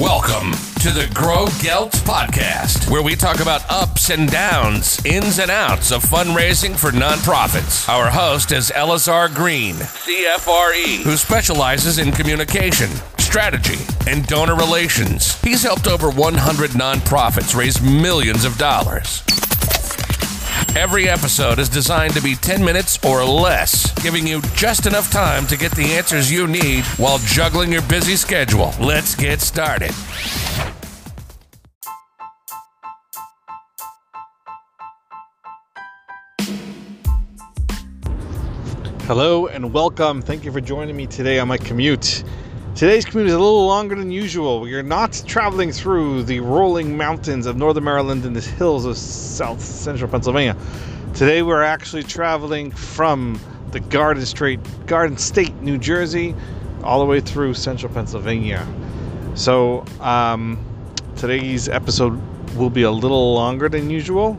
Welcome to the Grow Gelt podcast, where we talk about ups and downs, ins and outs of fundraising for nonprofits. Our host is Elazar Green, CFRE, who specializes in communication, strategy, and donor relations. He's helped over 100 nonprofits raise millions of dollars. Every episode is designed to be 10 minutes or less, giving you just enough time to get the answers you need while juggling your busy schedule. Let's get started. Hello and welcome. Thank you for joining me today on my commute. Today's commute is a little longer than usual. We are not traveling through the rolling mountains of northern Maryland and the hills of south central Pennsylvania. Today we're actually traveling from the Garden State, Garden State, New Jersey, all the way through central Pennsylvania. So um, today's episode will be a little longer than usual.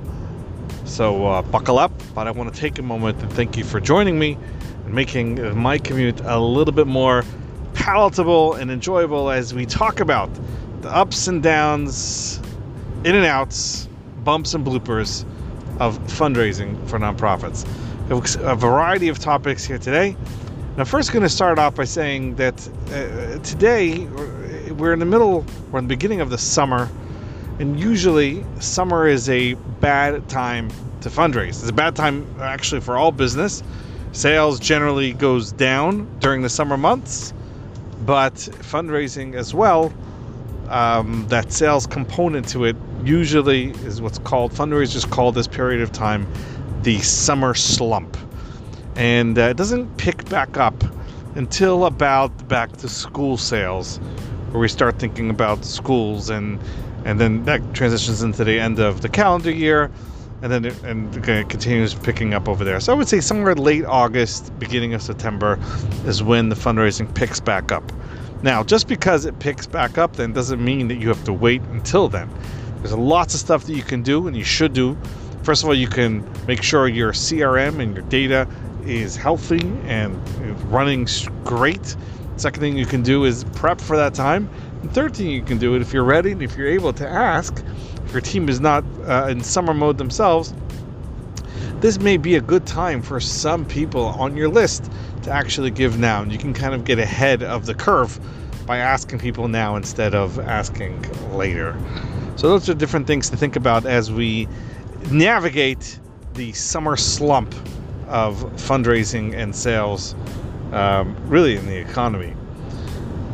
So uh, buckle up. But I want to take a moment and thank you for joining me and making my commute a little bit more palatable and enjoyable as we talk about the ups and downs, in and outs, bumps and bloopers of fundraising for nonprofits. A variety of topics here today. I'm first going to start off by saying that uh, today we're in the middle, we're in the beginning of the summer, and usually summer is a bad time to fundraise. It's a bad time actually for all business. Sales generally goes down during the summer months, but fundraising as well. Um, that sales component to it usually is what's called fundraisers call this period of time the summer slump, and uh, it doesn't pick back up until about back to school sales, where we start thinking about schools and and then that transitions into the end of the calendar year and then it, and it continues picking up over there. So I would say somewhere late August, beginning of September is when the fundraising picks back up. Now, just because it picks back up, then doesn't mean that you have to wait until then. There's lots of stuff that you can do and you should do. First of all, you can make sure your CRM and your data is healthy and running great. Second thing you can do is prep for that time. And third thing you can do if you're ready and if you're able to ask your team is not uh, in summer mode themselves, this may be a good time for some people on your list to actually give now. And you can kind of get ahead of the curve by asking people now instead of asking later. So, those are different things to think about as we navigate the summer slump of fundraising and sales, um, really in the economy.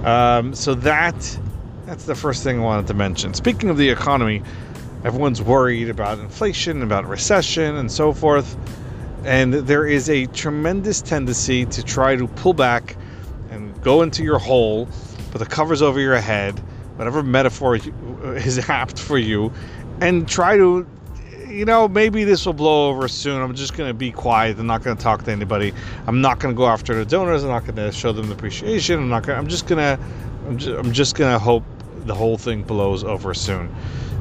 Um, so, that that's the first thing I wanted to mention. Speaking of the economy, everyone's worried about inflation, about recession, and so forth. And there is a tremendous tendency to try to pull back and go into your hole, put the covers over your head, whatever metaphor is apt for you, and try to, you know, maybe this will blow over soon. I'm just going to be quiet. I'm not going to talk to anybody. I'm not going to go after the donors. I'm not going to show them the appreciation. I'm not going. I'm just going to. I'm just, I'm just going to hope the whole thing blows over soon.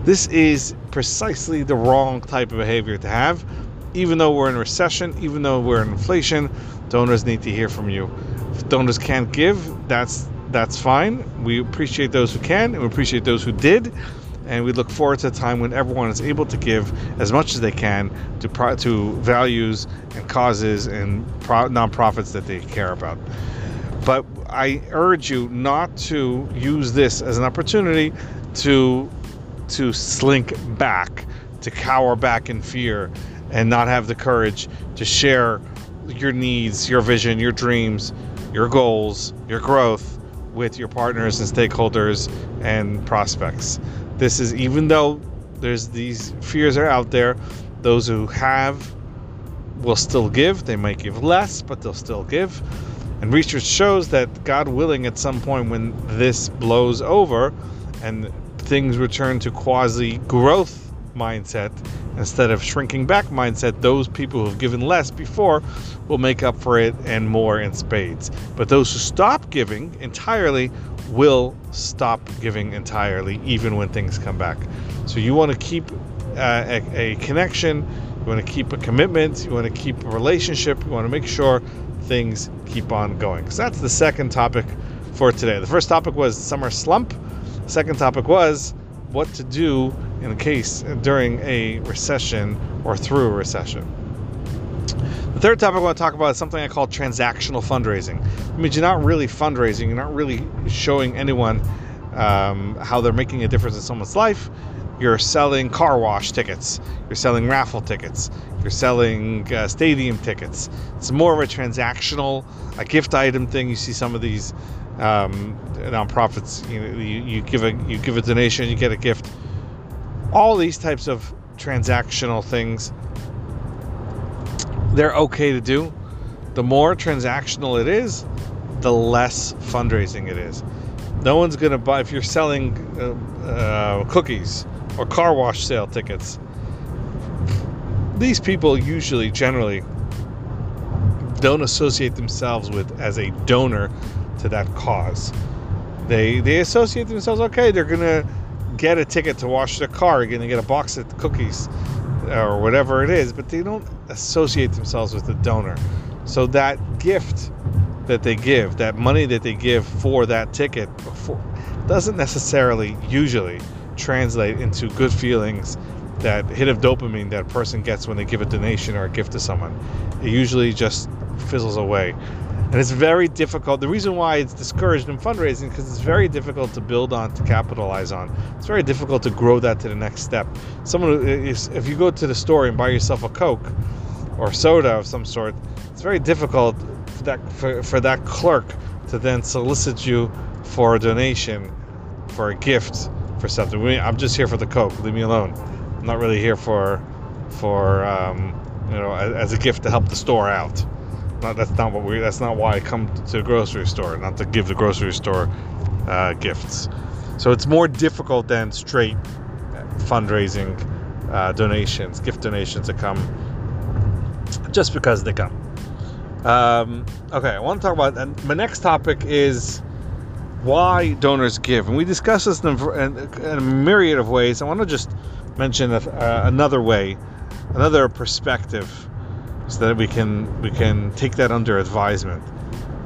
This is precisely the wrong type of behavior to have. Even though we're in recession, even though we're in inflation, donors need to hear from you. If donors can't give, that's that's fine. We appreciate those who can, and we appreciate those who did, and we look forward to a time when everyone is able to give as much as they can to pro- to values and causes and pro- nonprofits that they care about. But I urge you not to use this as an opportunity to to slink back, to cower back in fear, and not have the courage to share your needs, your vision, your dreams, your goals, your growth with your partners and stakeholders and prospects. This is even though there's these fears are out there, those who have will still give. They might give less, but they'll still give. And research shows that God willing at some point when this blows over and things return to quasi growth mindset instead of shrinking back mindset, those people who've given less before will make up for it and more in spades. But those who stop giving entirely will stop giving entirely, even when things come back. So you want to keep uh, a, a connection, you want to keep a commitment, you want to keep a relationship, you want to make sure things keep on going. So that's the second topic for today. The first topic was summer slump. Second topic was what to do in a case during a recession or through a recession. The third topic I want to talk about is something I call transactional fundraising. It means you're not really fundraising, you're not really showing anyone um, how they're making a difference in someone's life. You're selling car wash tickets, you're selling raffle tickets, you're selling uh, stadium tickets. It's more of a transactional, a gift item thing. You see some of these um, nonprofits. You, you, you give a you give a donation, you get a gift. All these types of transactional things, they're okay to do. The more transactional it is, the less fundraising it is. No one's gonna buy if you're selling uh, uh, cookies or car wash sale tickets. These people usually, generally, don't associate themselves with as a donor to that cause. They they associate themselves. Okay, they're gonna get a ticket to wash their car. They're gonna get a box of cookies uh, or whatever it is, but they don't associate themselves with the donor. So that gift that they give, that money that they give for that ticket, for, doesn't necessarily usually translate into good feelings, that hit of dopamine that a person gets when they give a donation or a gift to someone. It usually just fizzles away. And it's very difficult. The reason why it's discouraged in fundraising because it's very difficult to build on, to capitalize on. It's very difficult to grow that to the next step. Someone, if you go to the store and buy yourself a Coke or soda of some sort, it's very difficult for that for, for that clerk to then solicit you for a donation, for a gift, for something. I'm just here for the Coke. Leave me alone. I'm not really here for for um, you know as a gift to help the store out. Not, that's not what we. That's not why I come to the grocery store. Not to give the grocery store uh, gifts. So it's more difficult than straight fundraising uh, donations, gift donations that come just because they come. Um, okay, I want to talk about. And my next topic is why donors give, and we discuss this in a, in a myriad of ways. I want to just mention a, uh, another way, another perspective so that we can we can take that under advisement.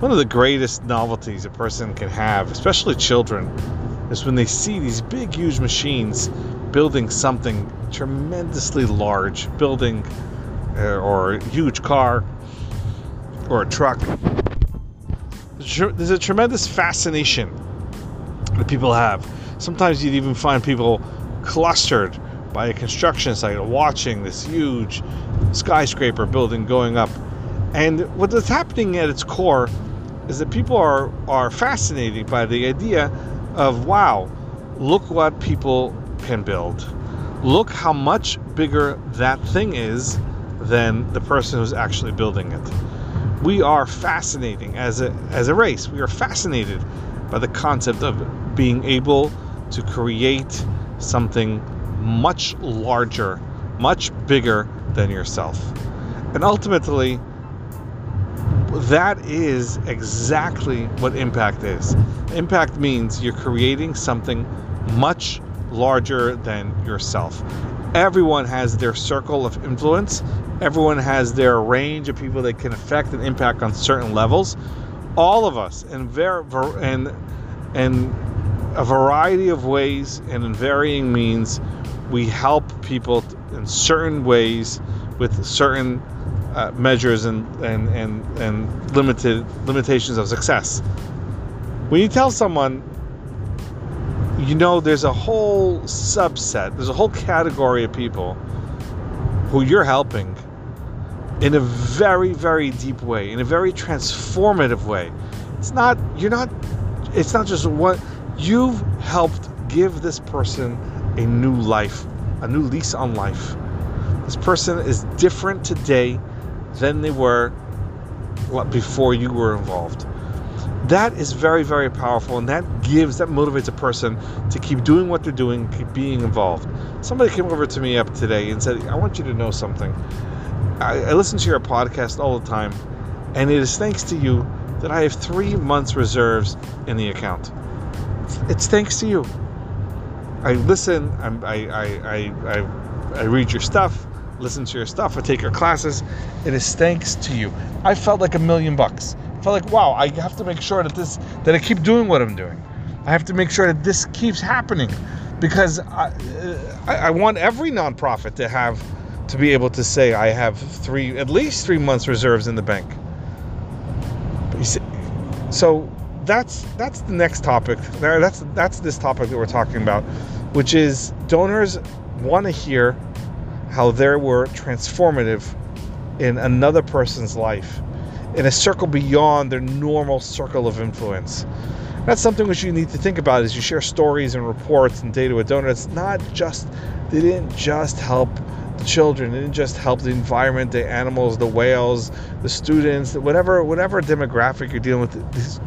One of the greatest novelties a person can have, especially children, is when they see these big, huge machines building something tremendously large, building uh, or a huge car or a truck. There's a tremendous fascination that people have. Sometimes you'd even find people clustered by a construction site watching this huge skyscraper building going up. And what is happening at its core is that people are, are fascinated by the idea of wow, look what people can build. Look how much bigger that thing is than the person who's actually building it. We are fascinating as a, as a race. We are fascinated by the concept of being able to create something much larger, much bigger than yourself. And ultimately, that is exactly what impact is. Impact means you're creating something much larger than yourself. Everyone has their circle of influence, everyone has their range of people that can affect and impact on certain levels. All of us, in, ver- in, in a variety of ways and in varying means, we help people in certain ways with certain uh, measures and, and, and, and limited limitations of success. When you tell someone, you know, there's a whole subset, there's a whole category of people who you're helping in a very, very deep way, in a very transformative way. It's not, you're not, it's not just what you've helped give this person a new life, a new lease on life. This person is different today than they were before you were involved. That is very, very powerful, and that gives, that motivates a person to keep doing what they're doing, keep being involved. Somebody came over to me up today and said, I want you to know something. I, I listen to your podcast all the time, and it is thanks to you that I have three months' reserves in the account. It's thanks to you. I listen. I'm, I, I, I, I, I read your stuff, listen to your stuff. I take your classes. It is thanks to you. I felt like a million bucks. I felt like wow. I have to make sure that this that I keep doing what I'm doing. I have to make sure that this keeps happening because I, I, I want every nonprofit to have to be able to say I have three at least three months reserves in the bank. So that's that's the next topic. That's that's this topic that we're talking about, which is donors want to hear how they were transformative in another person's life, in a circle beyond their normal circle of influence. That's something which you need to think about as you share stories and reports and data with donors. It's not just they didn't just help children, they didn't just help the environment, the animals, the whales, the students, whatever whatever demographic you're dealing with. These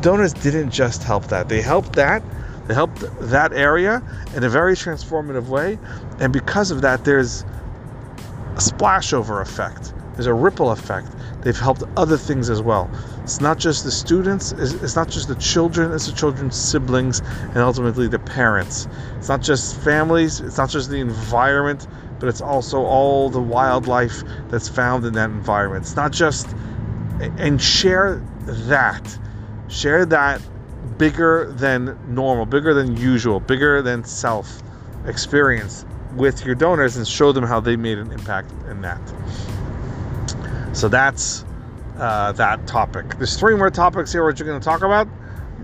donors didn't just help that. They helped that. They helped that area in a very transformative way, and because of that, there's a splashover effect. There's a ripple effect. They've helped other things as well. It's not just the students, it's not just the children, it's the children's siblings and ultimately the parents. It's not just families, it's not just the environment, but it's also all the wildlife that's found in that environment. It's not just, and share that. Share that bigger than normal, bigger than usual, bigger than self experience with your donors and show them how they made an impact in that. So that's uh, that topic. There's three more topics here which you're going to talk about.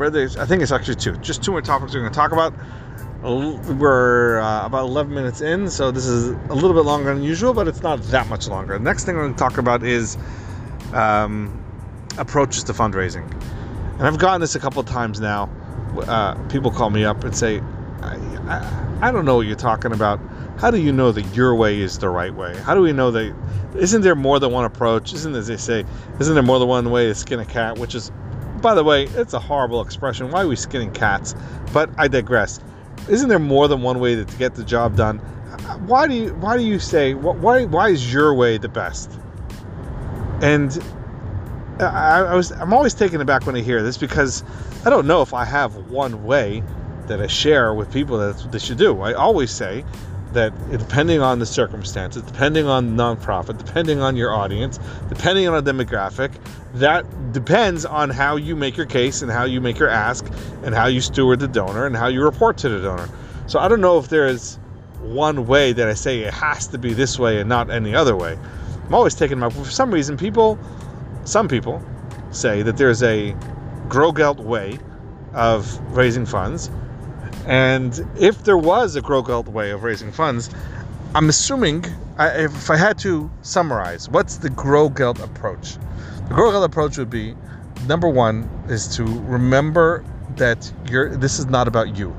I think it's actually two. Just two more topics we're going to talk about. We're uh, about 11 minutes in, so this is a little bit longer than usual, but it's not that much longer. The next thing we're going to talk about is um, approaches to fundraising. And I've gotten this a couple times now. Uh, people call me up and say, I, I, I don't know what you're talking about. How do you know that your way is the right way? How do we know that? Isn't there more than one approach? Isn't, as they say, isn't there more than one way to skin a cat? Which is, by the way, it's a horrible expression. Why are we skinning cats? But I digress isn't there more than one way to, get the job done? Why do you why do you say why why is your way the best? And I, I was I'm always taken aback when I hear this because I don't know if I have one way that I share with people that they should do. I always say that depending on the circumstances, depending on the nonprofit, depending on your audience, depending on a demographic, that depends on how you make your case and how you make your ask and how you steward the donor and how you report to the donor. So I don't know if there is one way that I say it has to be this way and not any other way. I'm always taking my for some reason people some people say that there's a Grow Gelt way of raising funds and if there was a Grow Gelt way of raising funds, I'm assuming, if I had to summarize, what's the Grow Gelt approach? The Grow Gelt approach would be number one is to remember that you're this is not about you.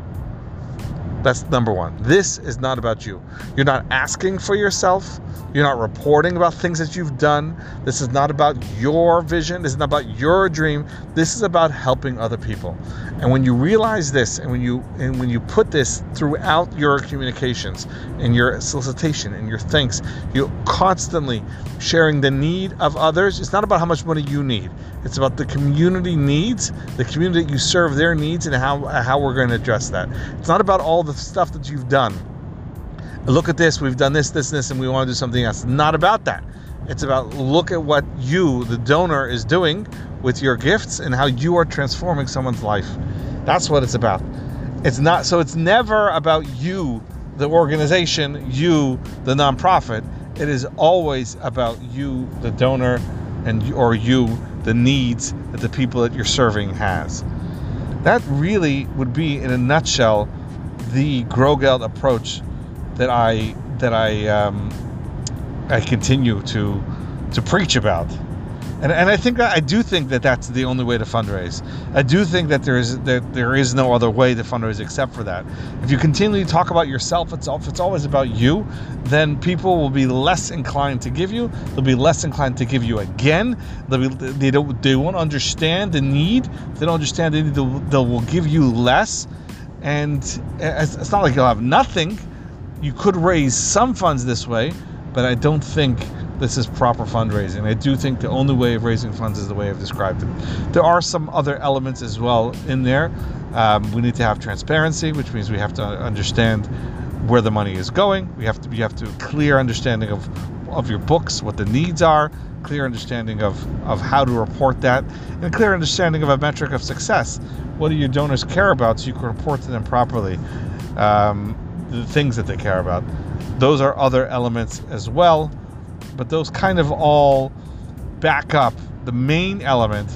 That's number one. This is not about you. You're not asking for yourself. You're not reporting about things that you've done. This is not about your vision. This is not about your dream. This is about helping other people. And when you realize this and when you and when you put this throughout your communications and your solicitation and your thanks, you're constantly sharing the need of others. It's not about how much money you need. It's about the community needs, the community that you serve their needs and how how we're going to address that. It's not about all the stuff that you've done look at this, we've done this, this, this, and we want to do something else. Not about that. It's about look at what you, the donor, is doing with your gifts and how you are transforming someone's life. That's what it's about. It's not so it's never about you, the organization, you, the nonprofit. It is always about you, the donor, and or you, the needs that the people that you're serving has. That really would be, in a nutshell, the Grow Gelt approach that I that I um, I continue to to preach about. And, and I think I do think that that's the only way to fundraise. I do think that there is that there is no other way to fundraise except for that. If you continually talk about yourself, it's if it's always about you, then people will be less inclined to give you. They'll be less inclined to give you again. They'll be, they don't they won't understand the need. If they don't understand the need, they'll, they will give you less. And it's, it's not like you'll have nothing you could raise some funds this way, but I don't think this is proper fundraising. I do think the only way of raising funds is the way I've described it. There are some other elements as well in there. Um, we need to have transparency, which means we have to understand where the money is going. We have to you have to clear understanding of of your books, what the needs are, clear understanding of, of how to report that, and a clear understanding of a metric of success. What do your donors care about so you can report to them properly um, the things that they care about? Those are other elements as well, but those kind of all back up the main element,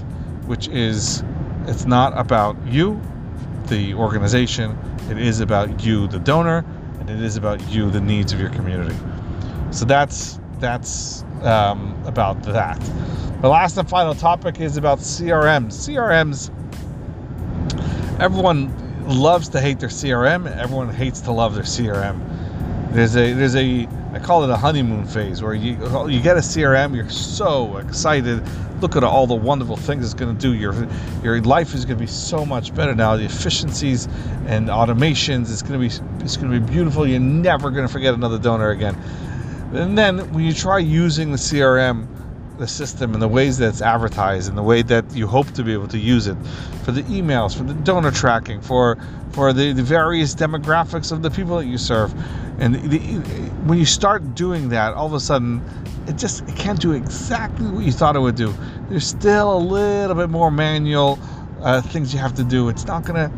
which is it's not about you, the organization, it is about you, the donor, and it is about you, the needs of your community. So that's that's um, about that. The last and final topic is about CRMs. CRMs. Everyone loves to hate their CRM. Everyone hates to love their CRM. There's a there's a I call it a honeymoon phase where you you get a CRM, you're so excited. Look at all the wonderful things it's going to do. Your your life is going to be so much better now. The efficiencies and automations, it's going to be it's going to be beautiful. You're never going to forget another donor again. And then when you try using the CRM, the system and the ways that it's advertised and the way that you hope to be able to use it for the emails, for the donor tracking, for for the, the various demographics of the people that you serve. And the, when you start doing that, all of a sudden, it just it can't do exactly what you thought it would do. There's still a little bit more manual uh, things you have to do. It's not gonna,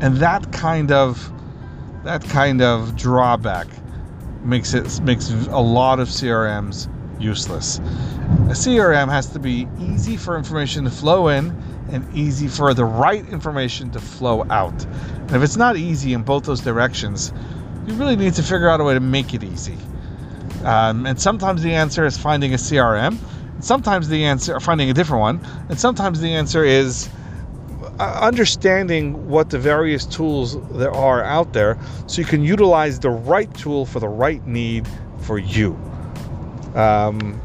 and that kind of that kind of drawback makes it makes a lot of CRMs useless. A CRM has to be easy for information to flow in and easy for the right information to flow out. And if it's not easy in both those directions, you really need to figure out a way to make it easy. Um, and sometimes the answer is finding a CRM. Sometimes the answer, finding a different one. And sometimes the answer is uh, understanding what the various tools there are out there so you can utilize the right tool for the right need for you. Um,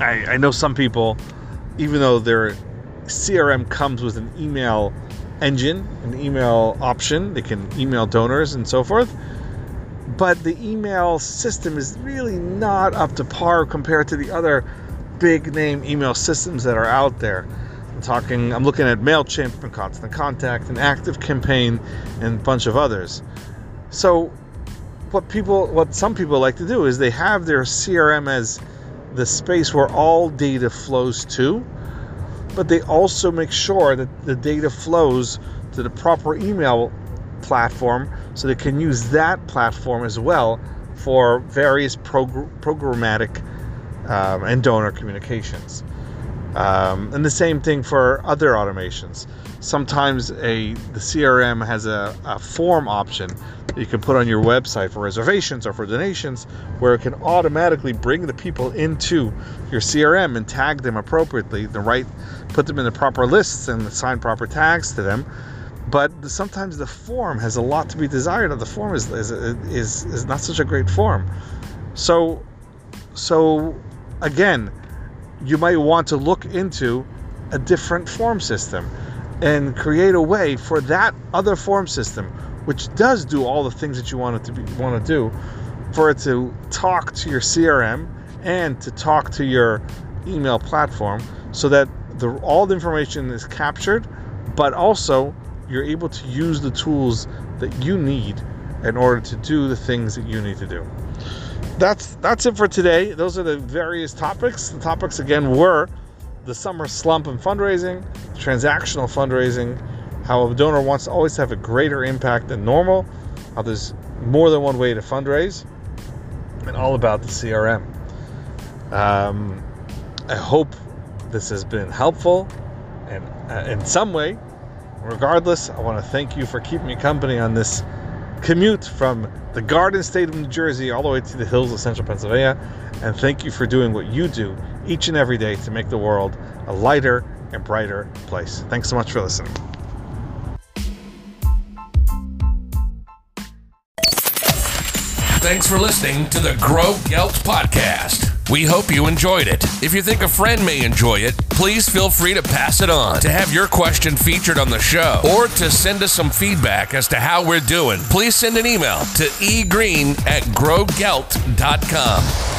I, I know some people, even though their CRM comes with an email engine, an email option, they can email donors and so forth. But the email system is really not up to par compared to the other big name email systems that are out there. I'm talking, I'm looking at MailChimp and Constant Contact and Active Campaign and a bunch of others. So, what people, what some people like to do is they have their CRM as the space where all data flows to, but they also make sure that the data flows to the proper email platform so they can use that platform as well for various progr- programmatic um, and donor communications. Um, and the same thing for other automations. Sometimes a the CRM has a, a form option that you can put on your website for reservations or for donations, where it can automatically bring the people into your CRM and tag them appropriately, the right, put them in the proper lists and assign proper tags to them. But sometimes the form has a lot to be desired, and the form is is is, is not such a great form. So, so again you might want to look into a different form system and create a way for that other form system, which does do all the things that you want it to be want to do, for it to talk to your CRM and to talk to your email platform, so that the, all the information is captured, but also you're able to use the tools that you need in order to do the things that you need to do that's that's it for today. Those are the various topics. The topics again were the summer slump in fundraising, transactional fundraising, how a donor wants to always have a greater impact than normal, how there's more than one way to fundraise, and all about the CRM. Um, I hope this has been helpful and uh, in some way. Regardless, I want to thank you for keeping me company on this commute from the Garden State of New Jersey all the way to the hills of central Pennsylvania. And thank you for doing what you do each and every day to make the world a lighter and brighter place. Thanks so much for listening. Thanks for listening to the Grow Gelt podcast. We hope you enjoyed it. If you think a friend may enjoy it, please feel free to pass it on. To have your question featured on the show or to send us some feedback as to how we're doing, please send an email to egreen at growgelt.com.